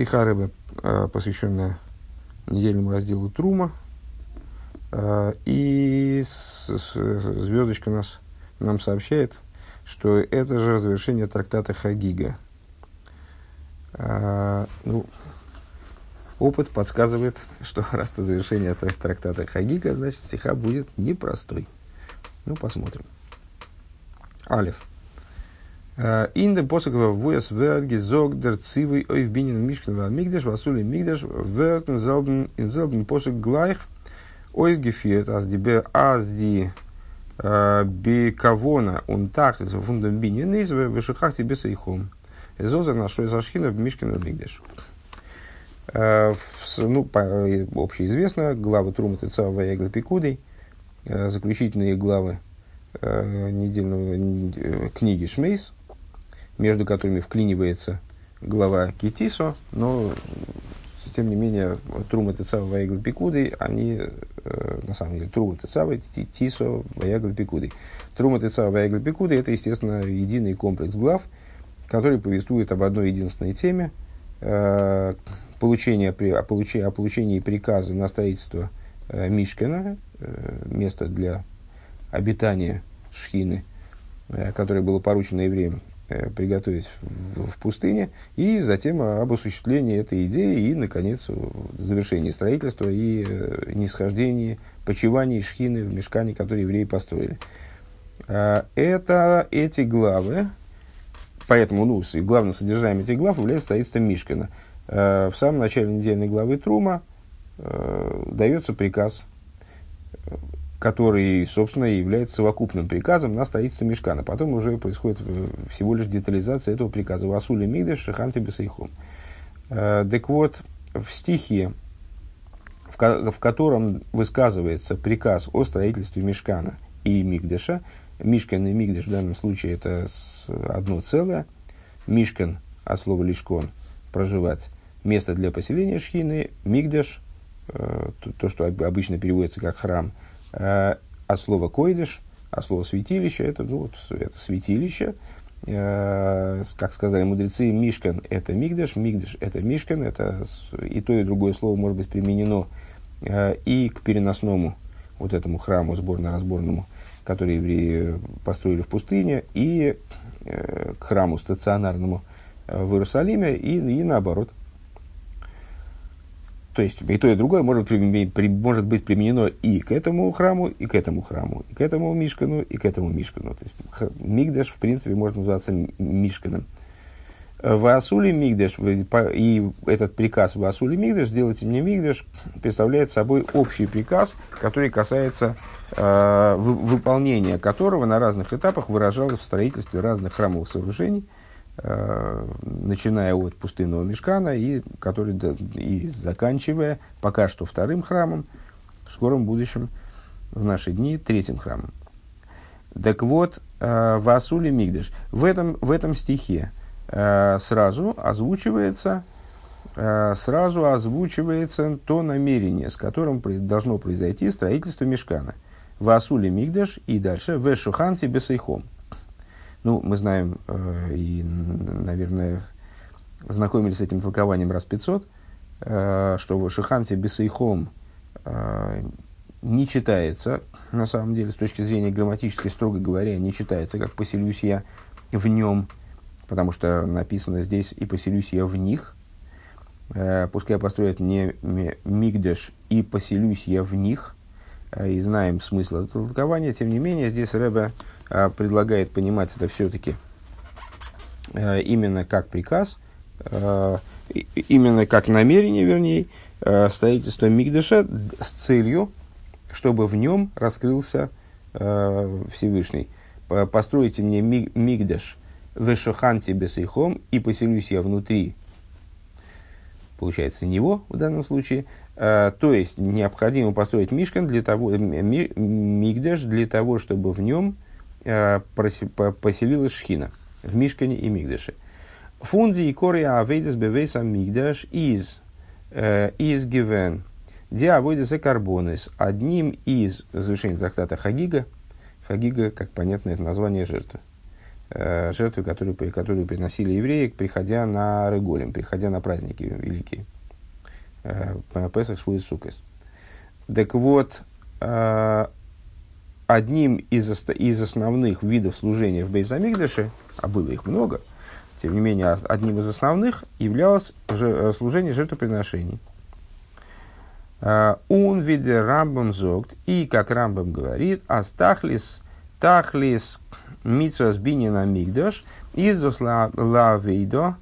Сиха Рэбе, посвященная недельному разделу Трума. И звездочка нас, нам сообщает, что это же завершение трактата Хагига. Ну, опыт подсказывает, что раз это завершение трактата Хагига, значит, стиха будет непростой. Ну, посмотрим. Алиф. Инде посокова вуяс верги зог дер цивы ой в бинин мишкен ва мигдеш васули мигдеш вертен зелбен ин зелбен посок глайх ойс гефиert as die be as die be kavona un tachtis von dem bинин из вешухах тебе сейхом. Эзоза нашой зашхина в мишкен ва мигдеш. Ну, общеизвестно, главы Трума Тецава Ваягла Пикудей, заключительные главы недельного книги Шмейс, между которыми вклинивается глава Китисо, но тем не менее Трума Тецава Ваягл Пикудой, они э, на самом деле Трума Тецава, Тисо, Ваягл Пикудой. Трума Тецава Ваягл Пикудой это, естественно, единый комплекс глав, который повествует об одной единственной теме, э, получения, при, о, получении, о получении приказа на строительство э, Мишкина, э, места для обитания Шхины, э, которое было поручено евреям приготовить в, пустыне, и затем об осуществлении этой идеи, и, наконец, завершении строительства и э, нисхождении, почивании шхины в мешкане, которые евреи построили. Э, это эти главы, поэтому ну, главным содержанием этих глав является строительство Мишкина. Э, в самом начале недельной главы Трума э, дается приказ который, собственно, является совокупным приказом на строительство мешкана. Потом уже происходит всего лишь детализация этого приказа. Васули Мигдеш, Шиханти Бесайхом. Э, так вот, в стихе, в, ко- в котором высказывается приказ о строительстве мешкана и Мигдеша, Мишкан и Мигдеш в данном случае это одно целое. Мишкан от слова лишкон проживать место для поселения шхины, Мигдеш, э, то, что обычно переводится как храм – а слово койдыш, а слово святилище, это, ну, вот, это святилище, э, как сказали мудрецы, Мишкан – это Мигдаш, Мигдаш – это Мишкан, это и то, и другое слово может быть применено э, и к переносному вот этому храму сборно-разборному, который евреи построили в пустыне, и э, к храму стационарному в Иерусалиме, и, и наоборот. То есть и то, и другое может, при, может быть применено и к этому храму, и к этому храму, и к этому Мишкану, и к этому Мишкану. То есть Мигдеш, в принципе, может называться Мишканом. Васули Мигдеш, и этот приказ Васули Мигдеш, сделайте мне Мигдеш, представляет собой общий приказ, который касается э, выполнения которого на разных этапах выражалось в строительстве разных храмовых сооружений – Э, начиная от пустынного мешкана и, который, и заканчивая пока что вторым храмом, в скором будущем, в наши дни, третьим храмом. Так вот, э, Васули Мигдеш. В этом, в этом стихе э, сразу озвучивается, сразу озвучивается то намерение, с которым должно произойти строительство мешкана. Васули Мигдеш и дальше Вешуханти Бесайхом. Ну, мы знаем э, и, наверное, знакомились с этим толкованием раз 500, э, что в Шиханте Бесейхом э, не читается, на самом деле, с точки зрения грамматической, строго говоря, не читается, как «поселюсь я в нем», потому что написано здесь «и поселюсь я в них», э, пускай построят мне мигдеш «и поселюсь я в них», э, и знаем смысл этого толкования, тем не менее, здесь Рэбе предлагает понимать это все-таки э, именно как приказ, э, именно как намерение, вернее, строительства Мигдаша с целью, чтобы в нем раскрылся Всевышний. Постройте мне Мигдаш Вешоханти Бесейхом и поселюсь я внутри, получается, него в данном случае. То есть, необходимо построить Мишкан для того, Мигдаш для того, чтобы в нем поселилась Шхина в Мишкане и Мигдаше. Фунди и кория авейдес бевейса Мигдаш из э, из гивен диавойдеса карбонес одним из завершений трактата Хагига Хагига, как понятно, это название жертвы. э, жертвы, которые, которые приносили евреи, приходя на Реголем, приходя на праздники великие. Э, Песах, Швуис, Сукес. Так вот, э, одним из, из основных видов служения в Бейзамигдаше, а было их много, тем не менее, одним из основных являлось э, служение жертвоприношений. Он виде Рамбам зогт, и как Рамбам говорит, астахлис, тахлис, митсвас бинина мигдаш, издос ла вейдо,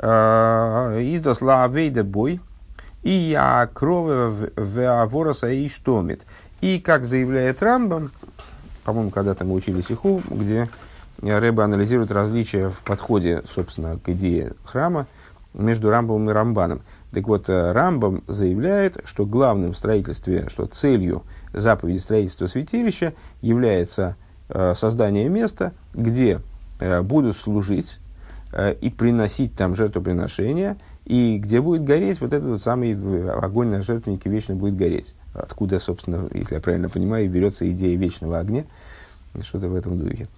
издос ла вейде бой, и я крови в авороса и штомит. И как заявляет Рамбам, по-моему, когда-то мы учили сиху, где Рэба анализирует различия в подходе, собственно, к идее храма между Рамбом и Рамбаном. Так вот, э, Рамбам заявляет, что главным в строительстве, что целью заповеди строительства святилища является э, создание места, где э, будут служить и приносить там жертвоприношения, и где будет гореть вот этот вот самый огонь на жертвеннике вечно будет гореть. Откуда, собственно, если я правильно понимаю, берется идея вечного огня, что-то в этом духе.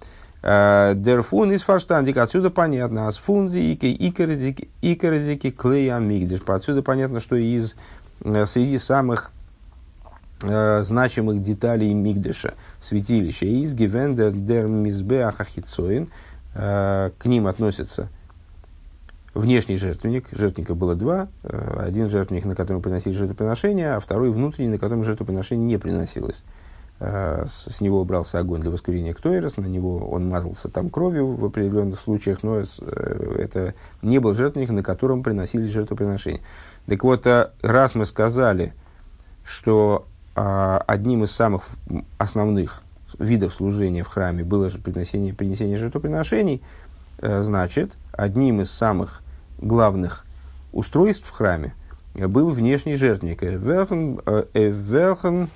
Дерфун из фарштандик, отсюда понятно, as фунди икордики клея мигдиш. Отсюда понятно, что из э, среди самых э, значимых деталей мигдыша, святилища, из гивендер дер мизбеах ахицоин, э, к ним относятся внешний жертвенник, жертвенника было два, э, один жертвенник, на котором приносили жертвоприношение, а второй внутренний, на котором жертвоприношение не приносилось. Э, с, него убрался огонь для воскурения Ктойрос, на него он мазался там кровью в определенных случаях, но э, это не был жертвенник, на котором приносили жертвоприношения. Так вот, раз мы сказали, что одним из самых основных видов служения в храме было же принесение, принесение жертвоприношений, значит, одним из самых главных устройств в храме был внешний жертвенник. Велхен, велхен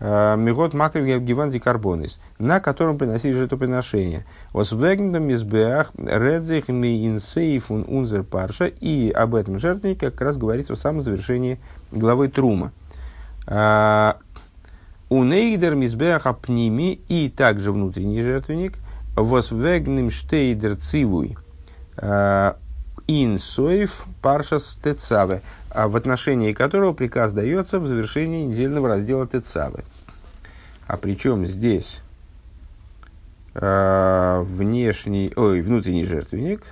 Э, Мигот макрив гиванди карбонис, на котором приносили жертвоприношения. Восвегндам избеах редзих ми инсейфун унзер парша. И об этом жертвеннике как раз говорится в самом завершении главы Трума. Э, У нейдер мизбеах апними и также внутренний жертвенник. Восвегнем штейдер цивуй э, инсоев паршас тецаве, в отношении которого приказ дается в завершении недельного раздела тецавы. А причем здесь э, внешний, ой, внутренний жертвенник.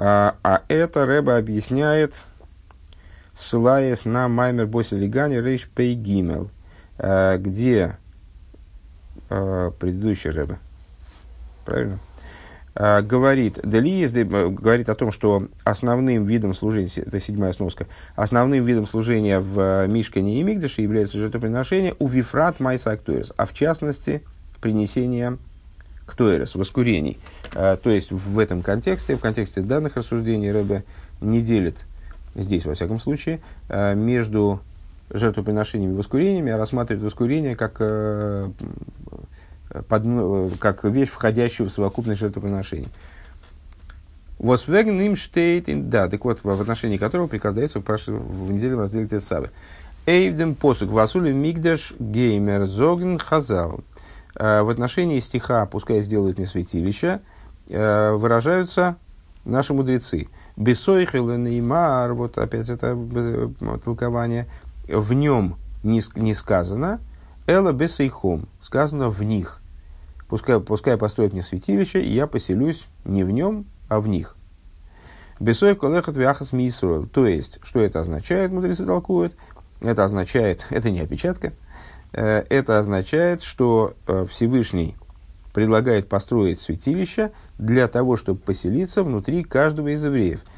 А, а это Рэба объясняет, ссылаясь на Маймер Боселигани Рейш Пейгимел, э, где э, предыдущий Рэба. Правильно? Э, говорит, Делиес говорит о том, что основным видом служения, это седьмая сноска, основным видом служения в Мишкане и Мигдаше является жертвоприношение у Вифрат Майса Актуэрс, а в частности принесение Ктуэрес, воскурений. То есть в этом контексте, в контексте данных рассуждений Рэбе не делит, здесь во всяком случае, между жертвоприношениями и воскурениями, а рассматривает воскурение как под, ну, как вещь, входящую в совокупность жертвоприношений. Восвеген им штейт, да, так вот, в отношении которого приказ дается в недельном разделе Тесавы. Эйвдем посук васули мигдаш геймер зоген хазал. Э, в отношении стиха «Пускай сделают мне святилище» э, выражаются наши мудрецы. Бесойхел неймар, вот опять это э, толкование, в нем не, не сказано, Эла бесейхом, сказано в них. Пускай, пускай построят мне святилище, и я поселюсь не в нем, а в них. Бесой колехат вяхас мисруэл. То есть, что это означает, мудрецы толкуют? Это означает, это не опечатка, э, это означает, что э, Всевышний предлагает построить святилище для того, чтобы поселиться внутри каждого из евреев –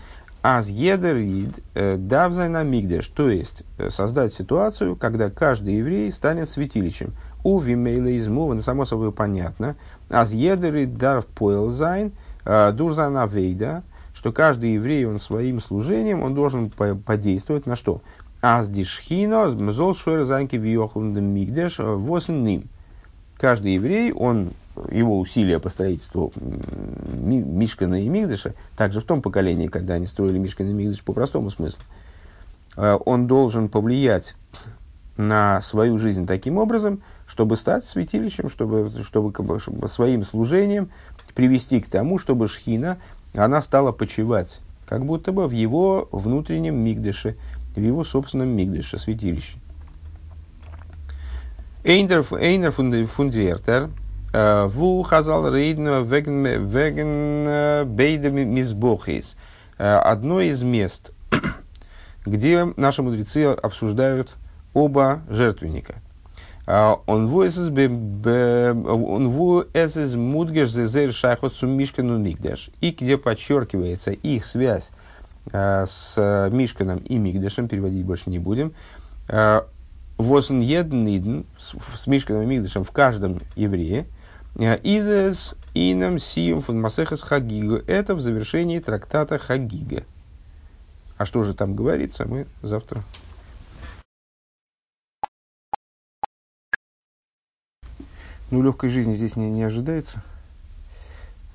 Аз едерид э, давзайна мигдеш, то есть э, создать ситуацию, когда каждый еврей станет святилищем. У вимейла измува, само собой понятно. Аз едерид дарв поэлзайн, э, дурзана вейда, что каждый еврей, он своим служением, он должен подействовать на что? Аз дишхино, мзол шойр занки виохландем мигдеш, восен ним. Каждый еврей, он его усилия по строительству Мишкана и Мигдыша, также в том поколении, когда они строили Мишкана и Мигдыш по простому смыслу, он должен повлиять на свою жизнь таким образом, чтобы стать святилищем, чтобы, чтобы, чтобы своим служением привести к тому, чтобы Шхина, она стала почивать, как будто бы в его внутреннем мигдыше, в его собственном мигдыше, святилище. Эйнер фундиертер, э, ву хазал рейдно веген бейдами мизбохейс. Э, одно из мест, где наши мудрецы обсуждают оба жертвенника. Он вуэсэс мудгеш зезер шайхот суммишкану мигдеш. И где подчеркивается их связь с Мишканом и Мигдешем, переводить больше не будем. Восен едниден с Мишканом и Мигдешем в каждом еврее. Изес инам сиум фун масехас хагига. Это в завершении трактата Хагига. А что же там говорится, мы завтра Ну, легкой жизни здесь не, не ожидается.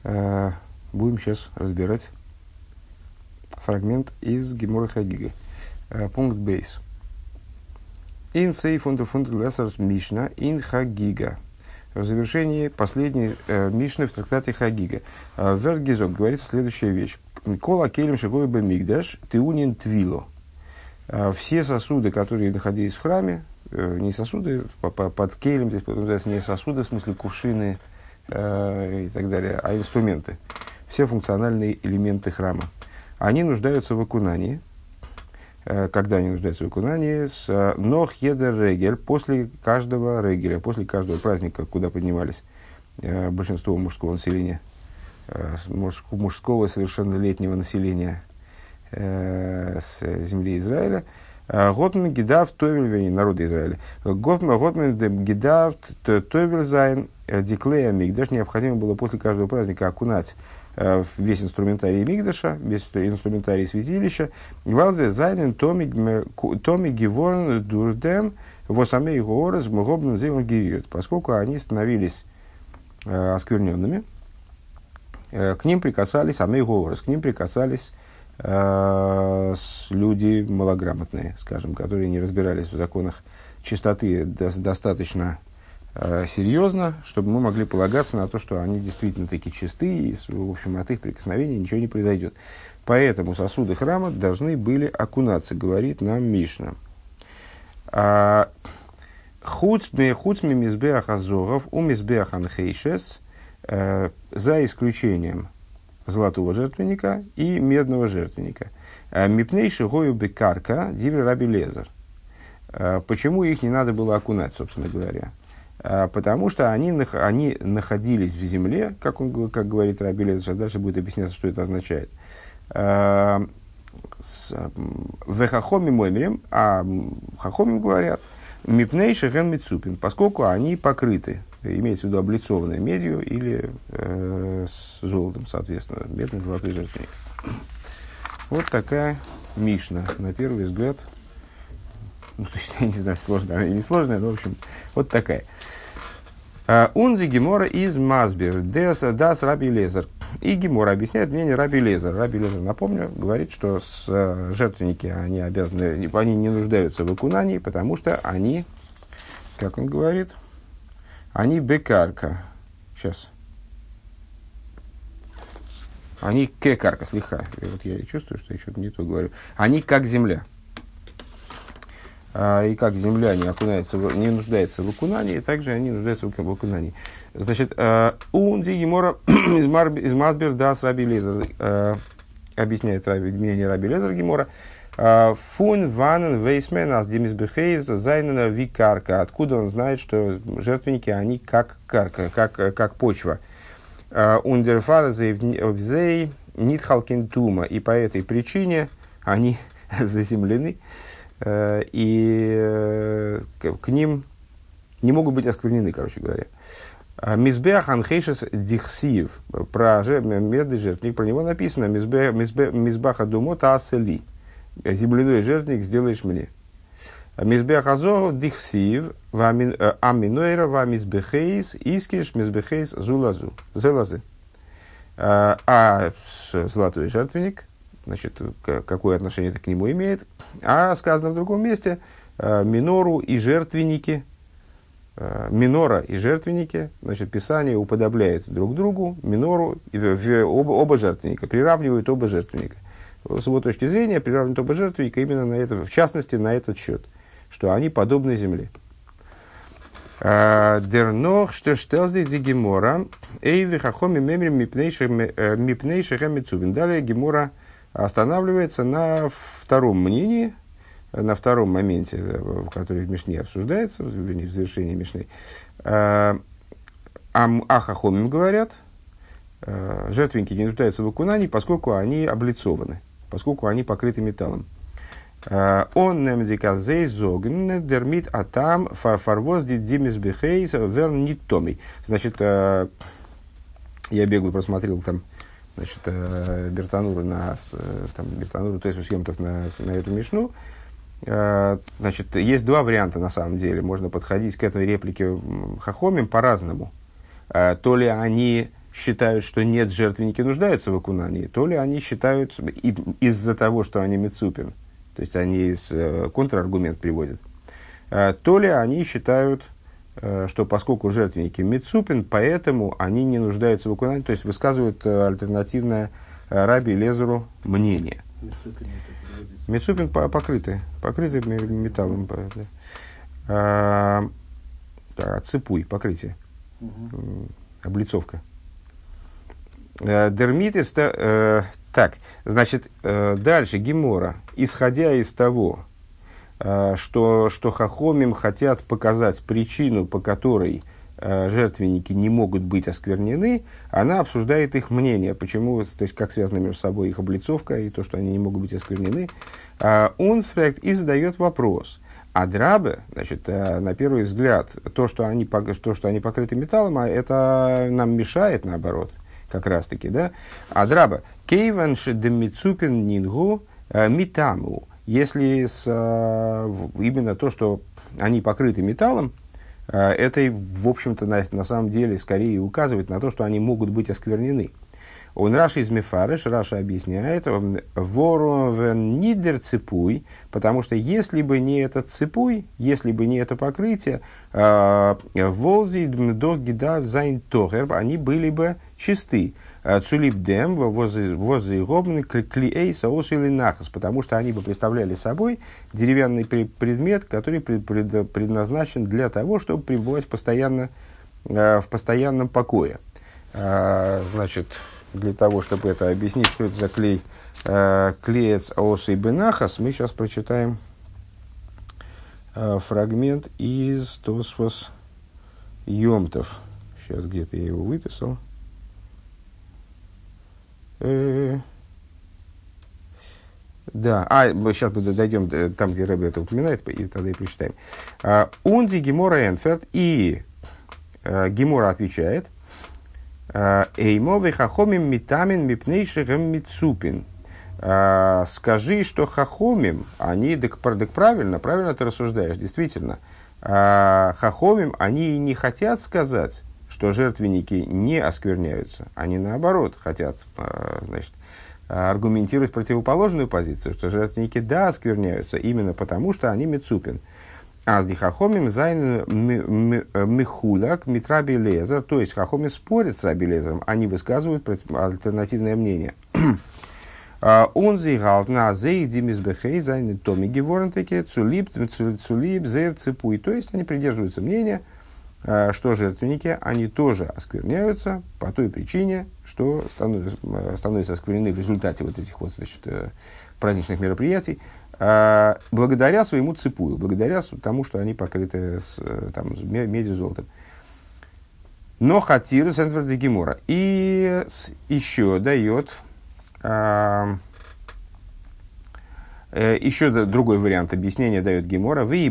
А, будем сейчас разбирать фрагмент из Гемора Хагига. Пункт бейс. Ин сей фунда фунда лесарс мишна ин хагига. В завершении последней э, мишны в трактате Хагига. Э, Вергизок говорится следующая вещь. Кола келем шагой мигдаш тиунин твило. Э, все сосуды, которые находились в храме, Э, не сосуды под келем, здесь называется не сосуды, в смысле кувшины э, и так далее, а инструменты. Все функциональные элементы храма. Они нуждаются в окунании. Э, когда они нуждаются в окунании? С э, נאָך יעדער רגל, после каждого регеля, после каждого праздника, куда поднимались э, большинство мужского населения, мужского совершеннолетнего населения с земли Израиля – האָט מען געדאַרפט טובל, народа Израиля. האָט מען געדאַרפט טובל זיין די כלי המקדש. Необходимо было после каждого праздника окунать весь инструментарий Мигдаша, весь инструментарий святилища. Валзе зайнен томи геворн дурдем восаме его ораз мгобн зеван гириот. Поскольку они становились оскверненными, к ним прикасались, а мы к ним прикасались Э, люди малограмотные, скажем, которые не разбирались в законах чистоты достаточно э, серьезно, чтобы мы могли полагаться на то, что они действительно такие чисты, и, в общем, от их прикосновения ничего не произойдет. Поэтому сосуды храма должны были окунаться, говорит нам Мишна. А, хуцми мизбеах азоров у мизбеах анхейшес, э, за исключением золотого жертвенника и медного жертвенника. Э, Мипнейши гою бекарка диври раби лезер. Э, почему их не надо было окунать, собственно говоря? Э, потому что они, они находились в земле, как, он, как говорит Раби Лезер, сейчас дальше будет объясняться, что это означает. В хахоме моймерем, а хахомим говорят, мипнейши ген мицупин, поскольку они покрыты имеется в виду облицованной медью или э, с золотом, соответственно, медный золотой жертвенник. Вот такая Мишна, на первый взгляд. Ну, то есть, я не знаю, сложная она или не сложная, но, в общем, вот такая. А, Унзи Гемора из Мазбер, Дас Раби Лезер. И Гемора объясняет мнение Раби Лезер. Раби Лезер, напомню, говорит, что с, э, жертвенники, они обязаны, они не нуждаются в окунании, потому что они, как он говорит, они бекарка. Сейчас. Они кекарка, слегка. И вот я чувствую, что я что-то не то говорю. Они как земля. А, и как земля не, окунается, не нуждается в окунании, также они нуждаются в окунании. Значит, а, Унди Гемора из Мазбер Дас Раби Лезер а, объясняет раби, мнение Раби Лезер Гемора. Фун ванен вейсмен ас демисбехейз зайнена викарка. Откуда он знает, что жертвенники, они как карка, как, как почва. Ундерфар зей нитхалкин тума. И по этой причине они заземлены. И к ним не могут быть осквернены, короче говоря. Мизбех анхейшес дихсиев. Про медный жертвник, про него написано Мизбаха думота асели земляной жертвенник сделаешь мне. Мизбех Азоров дихсив, э, аминуэра ва мизбехейс, искиш мизбехейс зулазу, зелазы. А, а золотой жертвенник, значит, какое отношение это к нему имеет. А сказано в другом месте, минору и жертвенники, минора и жертвенники, значит, Писание уподобляет друг другу, минору, оба, оба жертвенника, приравнивают оба жертвенника. С его точки зрения, приравнивают оба жертвенника именно на это, в частности, на этот счет, что они подобны земле. Дернох, что штелзди ди гемора, эйви хахоми мемри мипнейших мицубин. Далее гемора останавливается на втором мнении, на втором моменте, который в Мишне обсуждается, вернее, в завершении Мишны. А хахомим говорят, жертвенники не нуждаются в окунании, поскольку они облицованы, поскольку они покрыты металлом. Э, он немдика зейзогн дермит атам фарфарвоз димис бехейс верн томи. Значит, э, я бегло просмотрел там значит, э, Бертануру на, там, Бертануру, то есть съемтов на, на эту мишну. Значит, есть два варианта на самом деле. Можно подходить к этой реплике Хахомим по-разному. То ли они считают, что нет, жертвенники нуждаются в окунании, то ли они считают из-за того, что они Мецупин – то есть они э, контраргумент приводят, э, то ли они считают, э, что поскольку жертвенники Мицупин, поэтому они не нуждаются в окунании, то есть высказывают альтернативное Раби Лезеру мнение. Мицупин покрытый, покрытый металлом. А, да, цепуй, покрытие. Угу. Облицовка. Дермитис, так, значит, дальше Гемора исходя из того, э, что, что хахомим хотят показать причину, по которой э, жертвенники не могут быть осквернены, она обсуждает их мнение, почему, то есть как связана между собой их облицовка и то, что они не могут быть осквернены. Унфрект и задает вопрос. А драбы, значит, э, на первый взгляд, то, что они, то, что они покрыты металлом, а это нам мешает, наоборот, как раз-таки, да? А драба, кейванши демицупин нингу, Э, Митаму, если с, э, именно то, что они покрыты металлом, э, это, в общем-то, на, на самом деле скорее указывает на то, что они могут быть осквернены. Он Раши из Мефарыш, Раша объясняет, воровен нидер цепуй, потому что если бы не этот цепуй, если бы не это покрытие, волзи дмдох гида зайн тохер, они были бы чисты. Цулибдем возле гобны клиэй соус или нахас, потому что они бы представляли собой деревянный предмет, который предназначен для того, чтобы пребывать постоянно, э, в постоянном покое. А, значит, для того, чтобы это объяснить, что это за клей, э, клеец аос и бенахас, мы сейчас прочитаем э, фрагмент из Тосфос Йомтов. Сейчас где-то я его выписал. Э, да, а, мы сейчас дойдем там, где Рэбби это упоминает, и тогда и прочитаем. А, Унди Гемора Энферт, и э, Гемора отвечает, э, Эймовый хахомим митамин мипнейшихем мицупин. Скажи, что חכמים, они, так, так правильно, правильно ты рассуждаешь, действительно. חכמים, они не хотят сказать, что жертвенники не оскверняются, они наоборот хотят а, значит, аргументировать противоположную позицию, что жертвенники да оскверняются именно потому, что они מצופין. А с дихахомим зайн михулак митраби лезер, то есть חכמים спорят с раби лезером, они высказывают альтернативное мнение. А, он зейгалт на зей димизбехей зайн томи геворнтеке цулип цулип зейр цепуй. То есть они придерживаются мнения, Э, что жертвенники, они тоже оскверняются по той причине, что становятся, э, становятся осквернены в результате вот этих вот, значит, э, праздничных мероприятий, благодаря своему цепую, благодаря тому, что они покрыты с, там, медью, золотом. Но хатир Сентверда Гемора. И еще дает еще другой вариант объяснения дает Гемора. Вы и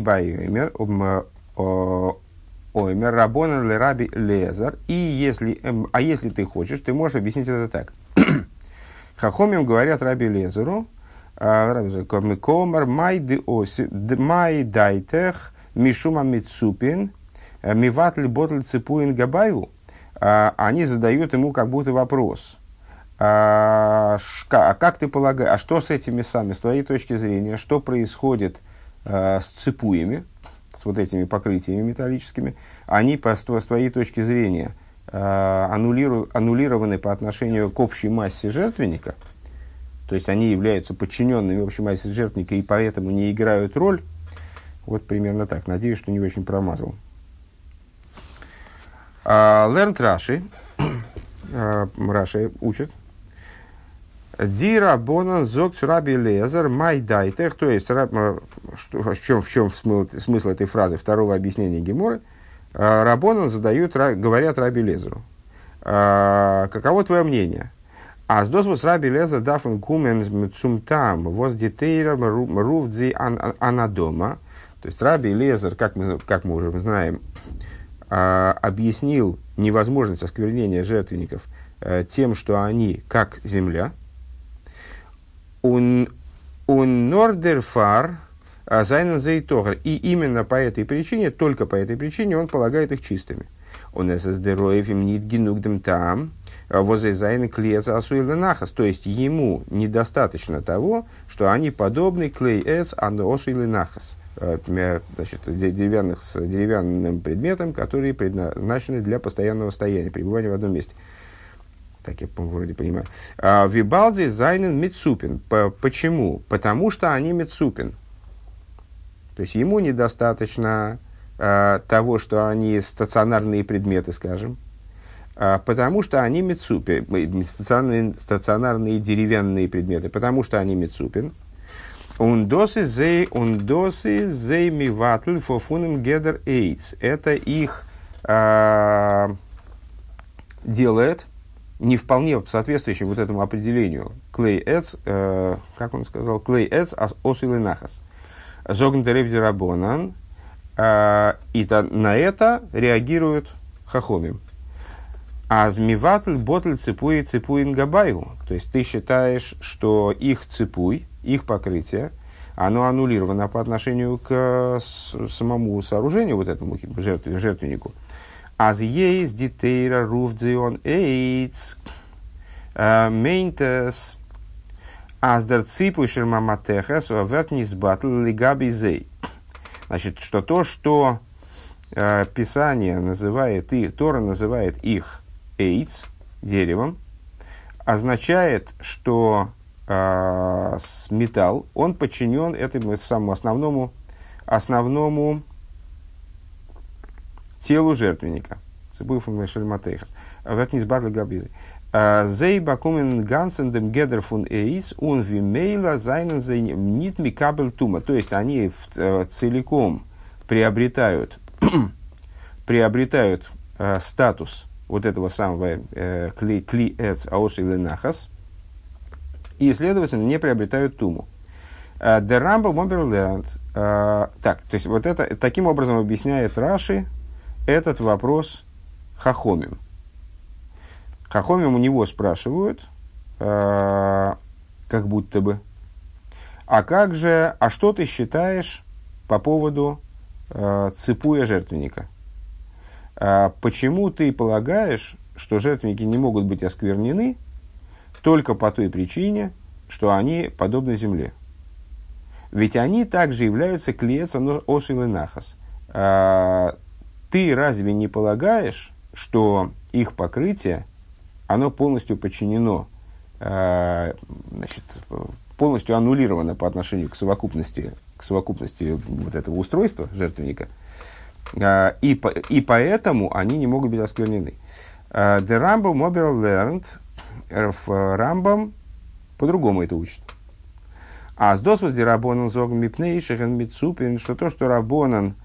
Оймер Рабонан Раби Лезар. И если, эм, а если ты хочешь, ты можешь объяснить это так. Хахомим говорят Раби Лезеру, Комар май дайтех мишума мицупин э, миватли ботль ципуин габаю. А, они задают ему как будто вопрос. А, а как ты полагаешь, а что с этими мясами, с твоей точки зрения, что происходит а, с цепуями, вот этими покрытиями металлическими, они, по, с твоей точки зрения, а, аннулиру, аннулированы по отношению к общей массе жертвенника, то есть они являются подчиненными общей массе жертвенника и поэтому не играют роль, вот примерно так. Надеюсь, что не очень промазал. Лернт Раши, Раши учит, Дира Бонан Зокт Раби Лезер Майдайтех, то есть э, что, в чем, в чем смысл, смысл этой фразы второго объяснения Геморы, э, Рабонан задают, говорят Раби Лезеру. «Э, каково твое мнение? А с досвус Раби Лезер дафен кумен цумтам воз детейра рувдзи анадома. То есть Раби Лезер, как мы, как мы уже знаем, объяснил невозможность осквернения жертвенников тем, что они как земля – он нордерфар зайнен зейтогр. И именно по этой причине, только по этой причине, он полагает их чистыми. Он эсэсдероев им нит генугдем там, а возле зайны клеца асуиленахас. То есть ему недостаточно того, что они подобны клей эс асуиленахас. Э, значит, деревянных, с деревянным предметом, которые предназначены для постоянного стояния, пребывания в одном месте. Так я вроде понимаю. А, Вибалзи зайнен мицупин. Почему? Потому что они мицупин. То есть ему недостаточно а, того, что они стационарные предметы, скажем, а, потому что они мицупи, стационарные, стационарные деревянные предметы, потому что они мицупин. Ундосы зей, ундосы зей миватль фофунем гедер эйц. Это их делает не вполне соответствующим вот этому определению клей эц, э, как он сказал, клей эц ос или нахас. Зогнтерев рабонан, э, и та, на это реагируют хахомим. А змиватль ботль цепуй цепуин габайу. То есть ты считаешь, что их цепуй, их покрытие, оно аннулировано по отношению к самому сооружению, вот этому жертвеннику. Аз ейс дитейра руфдзион эйц мейнтес аз дер ципуйшер маматехас вертнис батл лигаби зей. Значит, что то, что э, Писание называет их, Тора называет их эйц, деревом, означает, что э, металл, он подчинен этому самому основному, основному телу жертвенника. Цибуфом Шельматейхас. Вертнис Батл Габизы. Зей бакумен гансен дем гедер фун эйс ун вимейла зайнен зей нит микабель тума. То есть они э, целиком приобретают, приобретают э, статус вот этого самого э, кли, кли эц аос или нахас, и, следовательно, не приобретают туму. The Rambam Oberland, так, то есть вот это таким образом объясняет Раши этот вопрос Хахомим. Хахомим у него спрашивают, э, как будто бы, а как же, а что ты считаешь по поводу э, цепуя жертвенника? Э, почему ты полагаешь, что жертвенники не могут быть осквернены только по той причине, что они подобны земле? Ведь они также являются клеецом осил и нахас. Э, ты разве не полагаешь, что их покрытие, оно полностью подчинено, э, значит, полностью аннулировано по отношению к совокупности, к совокупности вот этого устройства жертвенника, э, и, и поэтому они не могут быть осквернены. Э, the Rambam Mobile Learned, Рамбам по-другому это учит. А с досводи Рабонан зог мипнейшихен митсупин, что то, что Рабонан – Э,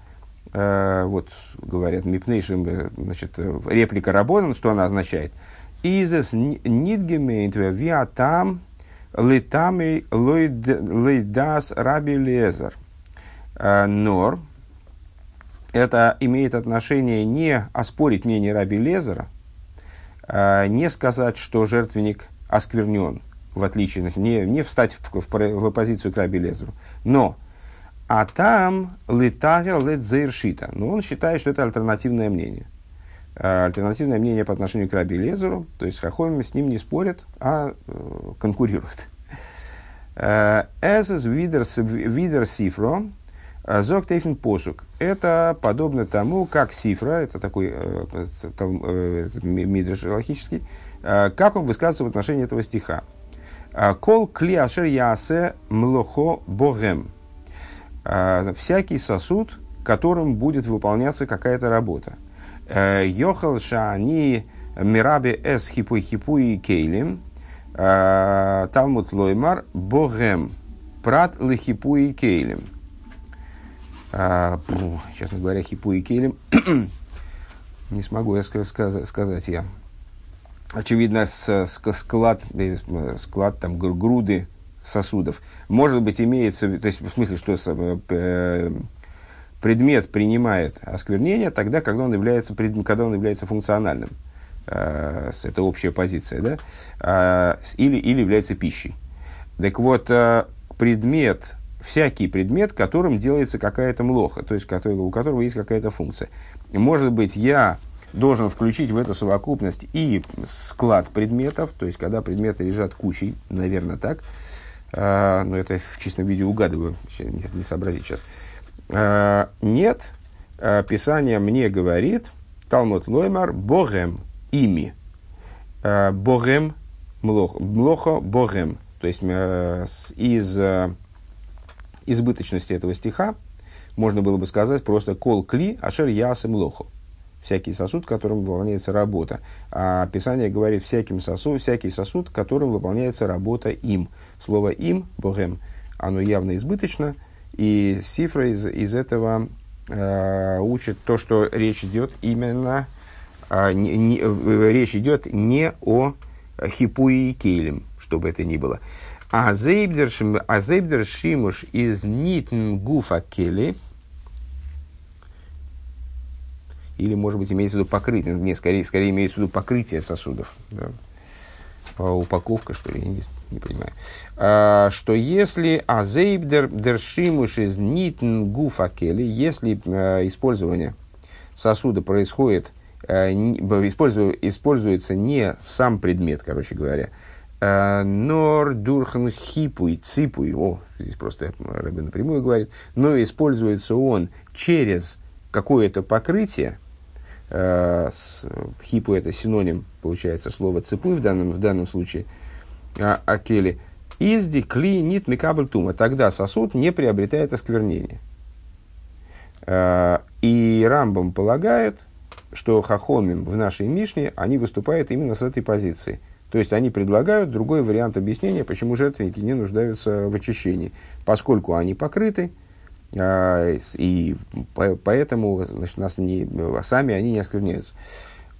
вот, говорят, мипнейшим, э, значит, реплика Рабонан, что она означает? Изес нидгемейнт виатам летами лейдас раби лезер. Э, нор, это имеет отношение не оспорить мнение раби Лезера, не сказать, что жертвенник осквернен, в отличие, не, не встать в, в, в оппозицию к раби Лезеру, но а там литагер лет заиршита. Но он считает, что это альтернативное мнение. альтернативное мнение по отношению к Раби Лезеру, то есть Хахомим с ним не спорят, а конкурируют. Эсэс видер сифро, зок тейфен посук. Это подобно тому, как сифра, это такой э, мидрш логический, как он высказывается в отношении этого стиха. Кол кли ашер ясе млохо богем. Всякий сосуд, которым будет выполняться какая-то работа. Йохал шани мираби эс хипуй хипуй кейлим. Талмуд лоймар богем. Прат лихипуи кейлим. Честно говоря, хипуи кейлим не смогу я сказать я очевидно, склад, э, склад там, груды сосудов. Может быть, имеется, то есть в смысле, что э, предмет принимает осквернение тогда, когда он является, когда он является функциональным. Э, это общая позиция, да? А, или, или является пищей. Так вот, предмет, всякий предмет, которым делается какая-то млоха, то есть который, у которого есть какая-то функция. Может быть, я должен включить в эту совокупность и склад предметов, то есть когда предметы лежат кучей, наверное, так, э, но это в чистом виде угадываю, не, не сообразить сейчас. Э, нет, э, Писание мне говорит, Талмуд Лоймар, Богем ими. Богем, млох, млохо, Богем. То есть э, из э, избыточности этого стиха можно было бы сказать просто кол кли ашер ясы млохо всякий сосуд, которым выполняется работа. А Писание говорит всяким сосуд, всякий сосуд, которым выполняется работа им. Слово им, богем, оно явно избыточно, и цифра из, из этого э, учит то, что речь идет именно, э, не, не, э, речь идет не о хипуи и кейлем, чтобы это ни было. А зейбдер шимуш из нитн гуфа кели – или, может быть, имеется в виду покрытие, не, скорее, скорее имеется в виду покрытие сосудов. Да? Упаковка, что ли, я не, не понимаю. А, что если азейбдер дершимуш из нитн гуфакели, если а, использование сосуда происходит, а, используя, используется не сам предмет, короче говоря, а, нор дурхан хипуй, ципуй, о, здесь просто Рэбби напрямую говорит, но используется он через какое-то покрытие, хипу это синоним, получается, слова цепуй в данном, в данном случае, а, акели, изди кли нит микабль тума, тогда сосуд не приобретает осквернение. Э, и Рамбам полагает, что хахомим в нашей Мишне, они выступают именно с этой позиции. То есть они предлагают другой вариант объяснения, почему жертвенники не нуждаются в очищении. Поскольку они покрыты, и поэтому значит, нас не, сами они не оскверняются.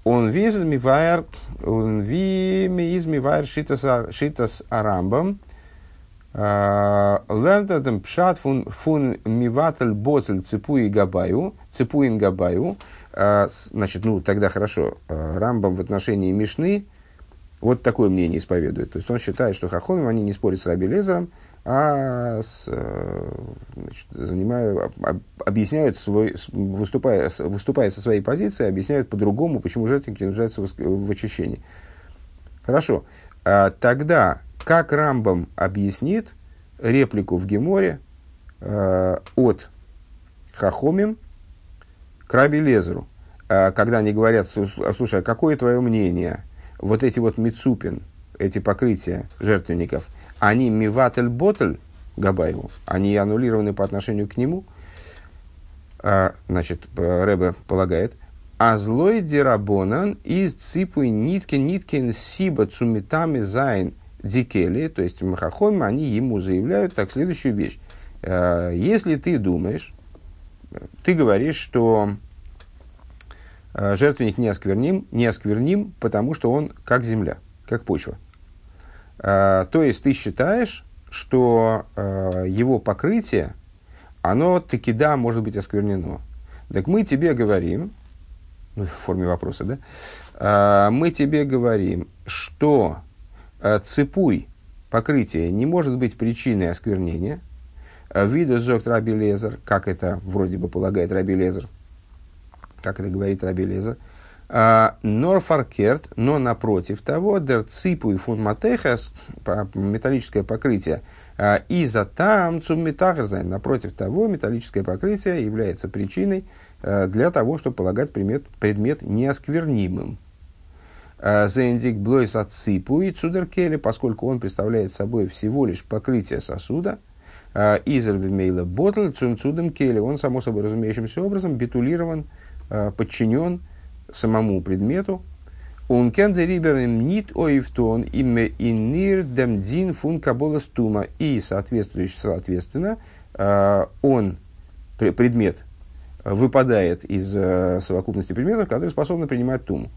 Он визмивайр, он визмивайр шитас арамбам, а, лердадам пшат фун, фун миватель боцель цепуи габаю, цепуин габаю, а, значит, ну, тогда хорошо, Рамбам в отношении Мишны вот такое мнение исповедует. То есть он считает, что Хахомим, они не спорят с Раби Лезером, а с, э, значит, занимаю, объясняют свой, выступая, выступая со своей позиции, объясняют по-другому, почему жертвенники нуждаются в, в очищении. Хорошо. А тогда, как Рамбам объяснит реплику в Геморе э, от Хахомим к Раби Лезеру, э, когда они говорят, слушай, а какое твое мнение? Вот эти вот мицупин, эти покрытия жертвенников – они миватель ботель Габаеву, они аннулированы по отношению к нему, а, значит, Рэбе полагает, а злой дирабонан из ципуй нитки ниткин сиба цумитами зайн дикели, то есть Махахом, они ему заявляют так следующую вещь. А, если ты думаешь, ты говоришь, что а, жертвенник не оскверним, не оскверним, потому что он как земля, как почва. Э, то есть ты считаешь, что э, его покрытие, оно таки да, может быть осквернено. Так мы тебе говорим, ну, в форме вопроса, да, э, мы тебе говорим, что цепуй покрытие не может быть причиной осквернения. Виду зогт Раби Лезер, как это вроде бы полагает Раби Лезер, как это говорит Раби Лезер, Норфаркерт, но напротив того, дер ципу и фунматехас, металлическое покрытие, и за там цумметахерзайн, напротив того, металлическое покрытие является причиной для того, чтобы полагать предмет, предмет неосквернимым. Зендик блойс от ципу и цудеркели, поскольку он представляет собой всего лишь покрытие сосуда, изер мейла ботл цунцудом келли, он, само собой разумеющимся образом, битулирован, подчинен самому предмету, он кенде риберем нит оивтон име инир дем дин фун кабола стума. И, соответственно, э, он, предмет, выпадает из э, совокупности предметов, которые способны принимать туму,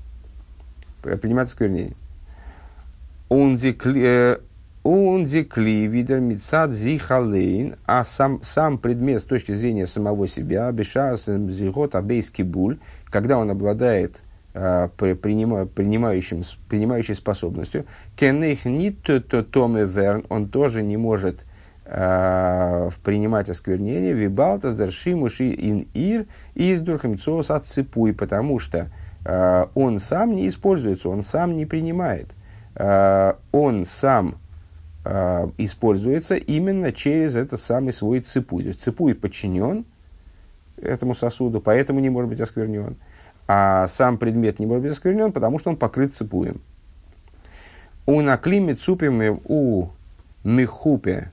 принимать осквернение. Он декли э, видер мицад зихалейн, а сам, сам предмет с точки зрения самого себя, бешас зихот абейский буль, когда он обладает принима, принимающим, принимающей способностью, кенных нит томе верн, он тоже не может э, принимать осквернение, вибалта даршимуши ин ир издурхам цос отцепуй, потому что э, он сам не используется, он сам не принимает, э, он сам э, используется именно через этот самый свой цепуй. То есть цепуй подчинен, этому сосуду, поэтому не может быть осквернен. А сам предмет не может быть осквернен, потому что он покрыт цепуем. У наклиме цупим у михупе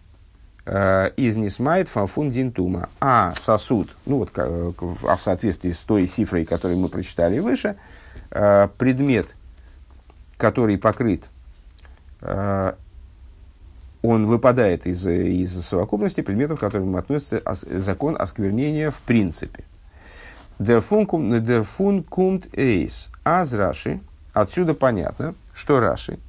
э, из несмайт фафун динтума. А сосуд, ну вот а в соответствии с той цифрой, которую мы прочитали выше, э, предмет, который покрыт э, он выпадает из, из совокупности предметов, к которым относится закон осквернения в принципе. Дерфун кумт эйс. Аз Раши. Отсюда понятно, что Раши.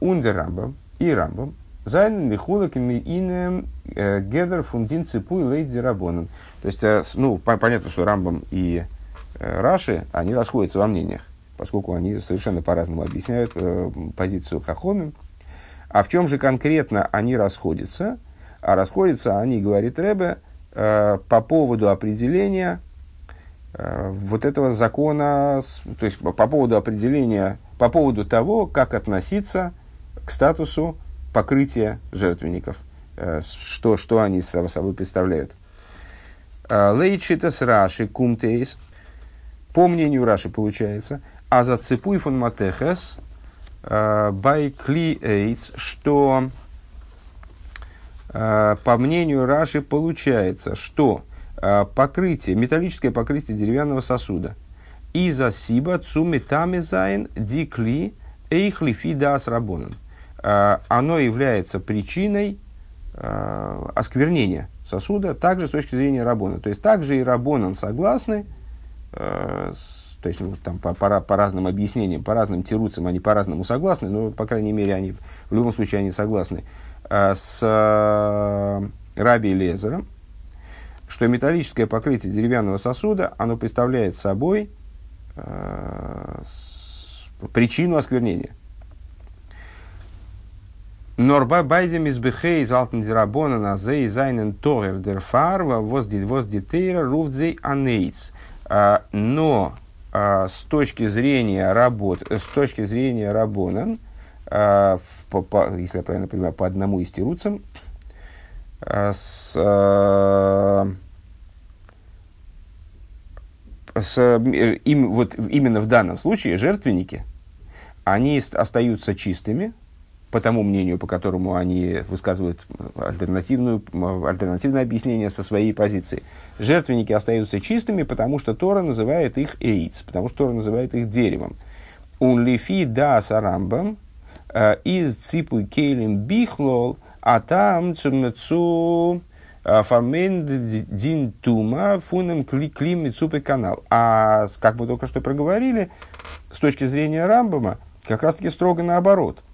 Ундер Рамбам и Рамбам. Зайн михулак инем э, гедер фундин и лейдзи рабонан. То есть, э, ну, понятно, что Рамбам и э, Раши, они расходятся во мнениях, поскольку они совершенно по-разному объясняют позицию Хахомим а в чем же конкретно они расходятся? А расходятся они, говорит Рэбе, э, по поводу определения э, вот этого закона, то есть по поводу определения, по поводу того, как относиться к статусу покрытия жертвенников, э, что, что они собой представляют. Лейчитас Раши Кумтейс, по мнению Раши получается, а за цепуй фон матехес Байкли Эйц, что э, по мнению Раши получается, что э, покрытие, металлическое покрытие деревянного сосуда из-за сиба цумитамизайн дикли эйхлифи дас рабонан. Э, оно является причиной осквернения сосуда также с точки зрения рабона. То есть также и рабонан согласны с то есть ну, там, по, по, по разным объяснениям, по разным тируцам они по-разному согласны, но, по крайней мере, они, в любом случае они согласны а, с а, Раби Лезером, что металлическое покрытие деревянного сосуда, оно представляет собой а, с, причину осквернения. Норба байдем из бехей из алтендирабона на зей зайнен тогер дер фарва воздитейра руфдзей анейц. Но а, с точки зрения работ, с точки зрения Рабонан, а, если я правильно понимаю, по одному из тируцам, а, с, с, им, вот именно в данном случае жертвенники, они остаются чистыми, по тому мнению, по которому они высказывают альтернативную, альтернативное объяснение со своей позиции. Жертвенники остаются чистыми, потому что Тора называет их эйц, потому что Тора называет их деревом. Он лифи да сарамбам э, из ципу кейлим бихлол, а там цумецу э, фармен дин тума фунем клим канал. А как мы только что проговорили, с точки зрения Рамбама, как раз таки строго наоборот – Э,